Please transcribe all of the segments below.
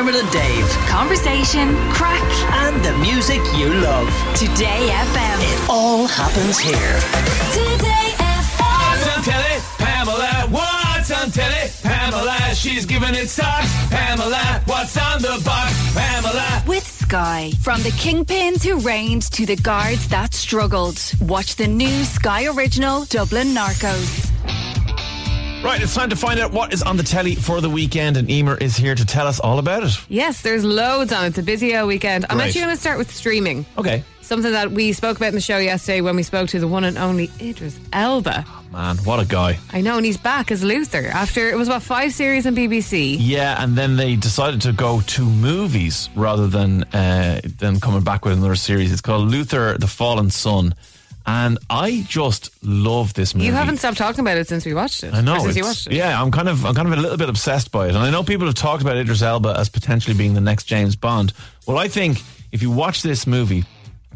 Dermot and Dave. Conversation, crack, And the music you love. Today FM. It all happens here. Today FM. What's on telly? Pamela. What's on telly? Pamela. She's giving it socks. Pamela. What's on the box? Pamela. With Sky. From the kingpins who reigned to the guards that struggled. Watch the new Sky Original Dublin Narcos. Right, it's time to find out what is on the telly for the weekend, and Emer is here to tell us all about it. Yes, there's loads on. It's a busy old weekend. I'm Great. actually going to start with streaming. Okay. Something that we spoke about in the show yesterday when we spoke to the one and only Idris Elba. Man, what a guy. I know, and he's back as Luther after it was what five series on BBC. Yeah, and then they decided to go to movies rather than uh, than coming back with another series. It's called Luther: The Fallen Son, and I just love this movie. You haven't stopped talking about it since we watched it. I know. Since you watched it. Yeah, I'm kind of I'm kind of a little bit obsessed by it, and I know people have talked about Idris Elba as potentially being the next James Bond. Well, I think if you watch this movie,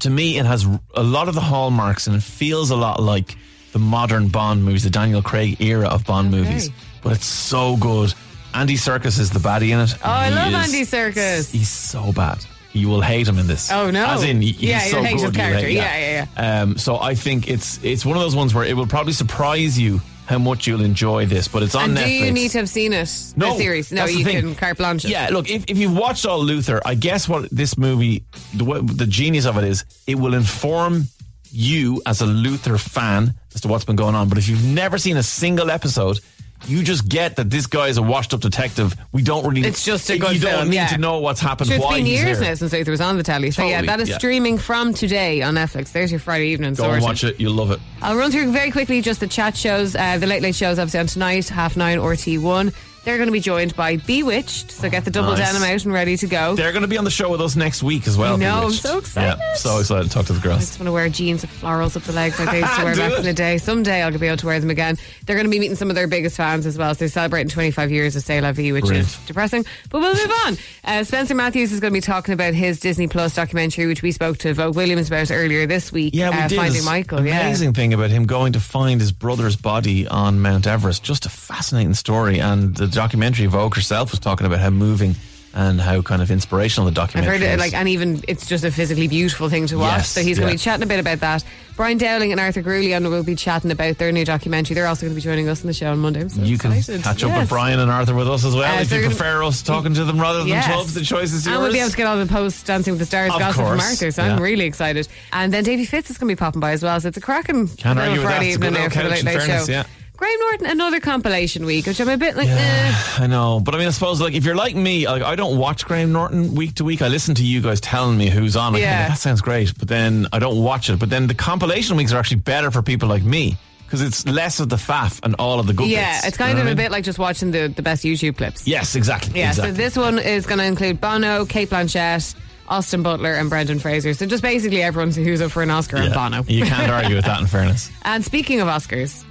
to me it has a lot of the hallmarks, and it feels a lot like the modern Bond movies, the Daniel Craig era of Bond Okay. movies. But it's so good. Andy Serkis is the baddie in it. Oh, I love is- Andy Serkis. He's so bad. You will hate him in this. Oh, no. As in, he- he's Yeah, so hate good. his character. hate- Yeah, yeah, Um, so I think it's it's one of those ones where it will probably surprise you how much you'll enjoy this. But it's on And Netflix. do you need to have seen it? No, the series. No, you can carte blanche. it. Yeah, look, if, if you've watched all Luther, I guess what this movie, the, the genius of it is, it will inform you as a Luther fan as to what's been going on. But if you've never seen a single episode, you just get that this guy is a washed-up detective. We don't really. It's just a good You don't need yeah. to know what's happened. Sure, it's why been he's years now since Luther was on the telly. So yeah, Totally, that is yeah. streaming from today on Netflix. There's your Friday evening. Go sorted. and watch it. You'll love it. I'll run through very quickly just the chat shows. Uh, the Late Late shows obviously on tonight, half nine, RT1. They're going to be joined by B*Witched, so get the double nice. denim out and ready to go. They're going to be on the show with us next week as well. Know, I'm so excited. Yeah, so excited to talk to the girls. I just want to wear jeans with florals up the legs like I used to wear back it. in the day. Someday I'll be able to wear them again. They're going to be meeting some of their biggest fans as well. So they're celebrating 25 years of C'est La Vie, which Brilliant. is depressing. But we'll move on. Uh, Spencer Matthews is going to be talking about his Disney Plus documentary, which we spoke to Vogue Williams about earlier this week. Yeah, we uh, did. Finding Michael. Yeah. Amazing thing about him going to find his brother's body on Mount Everest. Just a fascinating story. And the documentary, Vogue herself was talking about how moving and how kind of inspirational the I've documentary heard it is. like, and even it's just a physically beautiful thing to watch. Yes, so he's going to yeah. be chatting a bit about that. Brian Dowling and Arthur Gourounlian will be chatting about their new documentary. They're also going to be joining us on the show on Monday. So you can excited. catch up with Brian and Arthur with us as well Uh, if you prefer us talking to them rather than Yes. 12 the choices yours. And we'll be able to get all the post Dancing with the Stars Of gossip from course, Arthur, so yeah. I'm really excited. And then Davy Fitz is going to be popping by as well, so it's a cracking Can't argue with that. Friday It's a good evening there for the couch, Late in Late fairness, Show. yeah. Graham Norton, another compilation week, which I'm a bit like, eh. I know, but I mean, I suppose like if you're like me, like I don't watch Graham Norton week to week. I listen to you guys telling me who's on. I Yeah. think that sounds great, but then I don't watch it. But then the compilation weeks are actually better for people like me because it's less of the faff and all of the good Yeah, bits. it's You kind know of a I mean? bit like just watching the, the best YouTube clips. Yes, exactly. Yeah, exactly. so this one is going to include Bono, Cate Blanchett, Austin Butler, and Brendan Fraser. So just basically everyone who's up for an Oscar and Bono. You can't argue with that. In fairness, And speaking of Oscars,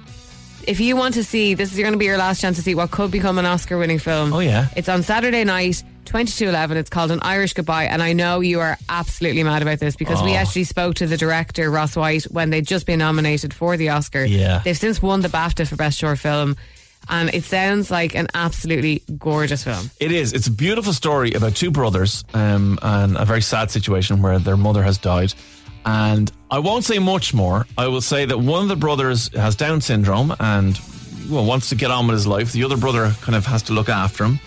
if you want to see, this is going to be your last chance to see what could become an Oscar winning film. Oh, yeah. It's on Saturday night, 2211. It's called An Irish Goodbye. And I know you are absolutely mad about this because we Oh. actually spoke to the director, Ross White, when they'd just been nominated for the Oscar. Yeah. They've since won the BAFTA for Best Short Film. And it sounds like an absolutely gorgeous film. it is. It's a beautiful story about two brothers um, and a very sad situation where their mother has died. And I won't say much more. I will say that one of the brothers has Down syndrome and well, wants to get on with his life. The other brother kind of has to look after him.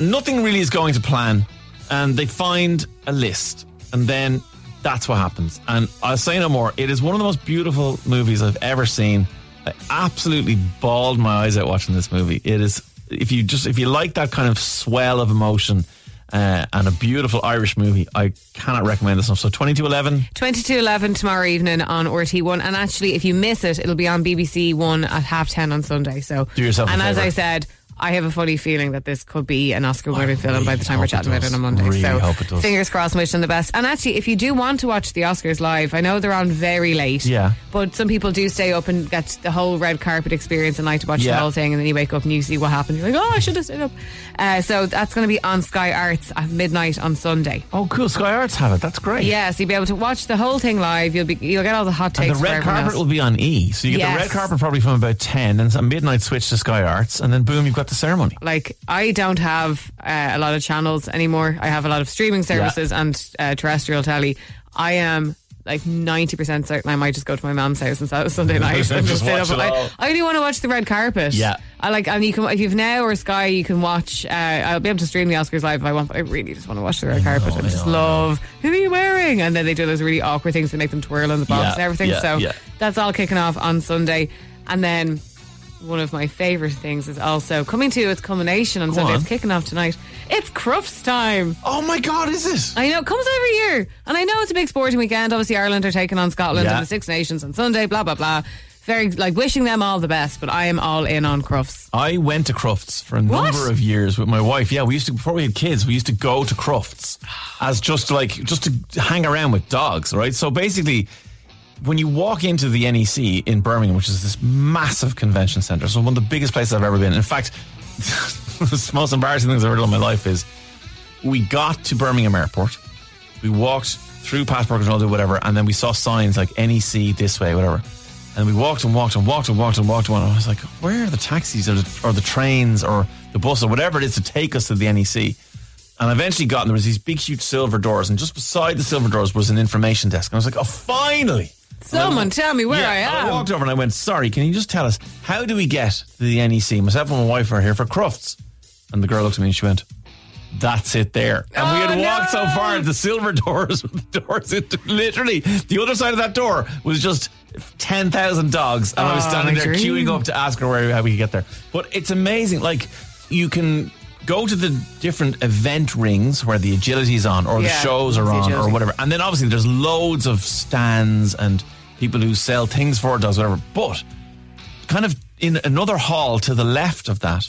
Nothing really is going to plan. And they find a list. And then that's what happens. And I'll say no more. It is one of the most beautiful movies I've ever seen. I absolutely bawled my eyes out watching this movie. It is if you just if you like that kind of swell of emotion uh, and a beautiful Irish movie, I cannot recommend this enough. So twenty two eleven. 2211 tomorrow evening on RT1. And actually, if you miss it, it'll be on BBC One at half 10 on Sunday. So, Do yourself a And as. I said, I have a funny feeling that this could be an Oscar winning film by the time we're it chatting about it on Monday. Really so, hope it does. fingers crossed, wish them the best. And actually, if you do want to watch the Oscars live, I know they're on very late. Yeah. But some people do stay up and get the whole red carpet experience and like to watch the whole thing. And then you wake up and you see what happened. You're like, oh, I should have stayed up. Uh, so, that's going to be on Sky Arts at midnight on Sunday. Oh, cool! Sky Arts have it. That's great. Yeah, so you'll be able to watch the whole thing live. You'll be you'll get all the hot takes. And the red carpet else. will be on E. So you get the red carpet probably from about 10 and a midnight switch to Sky Arts. And then boom, you've got the ceremony. like I don't have uh, a lot of channels anymore. I have a lot of streaming services and uh, terrestrial telly. I am like ninety percent certain I might just go to my mum's house on Sunday night and Just just sit up. I, I do want to watch the red carpet. Yeah. I like, and you can if you've now or Sky, you can watch. Uh, I'll be able to stream the Oscars live if I want, but I really just want to watch the red carpet. I just love who are you wearing, and then they do those really awkward things that make them twirl in the box Yeah, and everything. yeah, so yeah. that's all kicking off on Sunday, and then one of my favourite things is also coming to its culmination on Sunday. on. It's kicking off tonight. It's Crufts time. Oh my God, is it? I know, it comes every year. And I know it's a big sporting weekend. Obviously, Ireland are taking on Scotland Yeah. and the Six Nations on Sunday, blah, blah, blah. Very, like, wishing them all the best, but I am all in on Crufts. I went to Crufts for a What? number of years with my wife. Yeah, we used to before we had kids. We used to go to Crufts as just like just to hang around with dogs, right? So basically, when you walk into the NEC in Birmingham, which is this massive convention centre, so one of the biggest places I've ever been. In fact, the most embarrassing things I've ever done in my life is we got to Birmingham Airport, we walked through passport control, did whatever, and then we saw signs like NEC this way, whatever. And we walked and walked and walked and walked and walked and I was like, where are the taxis or the, or the trains or the bus or whatever it is to take us to the NEC? And I eventually got, and there was these big, huge silver doors, and just beside the silver doors was an information desk. And I was like, oh, finally. Someone tell me where Yeah, I am. I walked over and I went, sorry, can you just tell us, how do we get to the NEC? Myself and my wife are here for Crufts. And the girl looked at me and she went, that's it there. And we Oh, had walked so no. far, the silver doors, the doors, it, literally, the other side of that door was just 10,000 dogs. And I was Oh, standing there dream. queuing up to ask her where, how we could get there. But it's amazing. Like, you can go to the different event rings where the agility's on or the shows are the on or whatever. And then obviously there's loads of stands and people who sell things for does whatever. But kind of in another hall to the left of that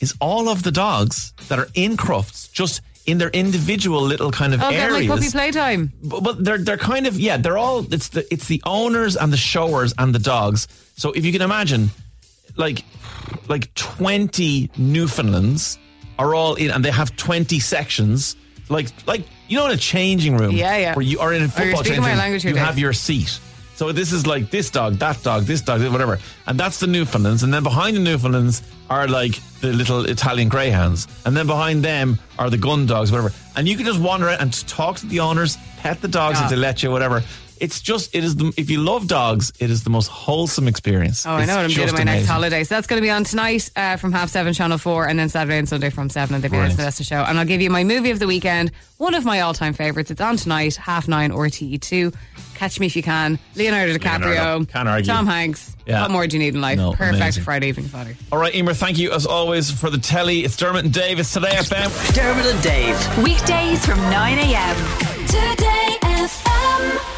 is all of the dogs that are in Crufts, just in their individual little kind of Oh, get like puppy playtime. But, but they're they're kind of yeah they're all it's the it's the owners and the showers and the dogs. So if you can imagine, like like twenty Newfoundlands are all in and they have twenty sections. Like like you know in a changing room, Yeah, yeah. where you are in a football changing room, language you have your seat. So this is like this dog, that dog, this dog, whatever, and that's the Newfoundlands. And then behind the Newfoundlands are like the little Italian greyhounds, and then behind them are the gun dogs, whatever. And you can just wander out and talk to the owners, pet the dogs Yeah. if they let you, whatever. It's just it is the if you love dogs, it is the most wholesome experience. Oh, I know what I'm doing just on my next amazing. holiday. So that's going to be on tonight uh, from half seven, channel four, and then Saturday and Sunday from seven on the Brilliant. Beers Vanessa show. And I'll give you my movie of the weekend, one of my all time favourites. It's on tonight, half nine RTE2. Catch me if you can. Leonardo DiCaprio, Leonardo. Can't argue. Tom Hanks. Yeah. What more do you need in life? No, Perfect amazing. Friday evening fodder. All right, Emer, thank you as always for the telly. It's Dermot and Dave. It's Today FM. Dermot and Dave. Weekdays from 9 a.m. Today FM.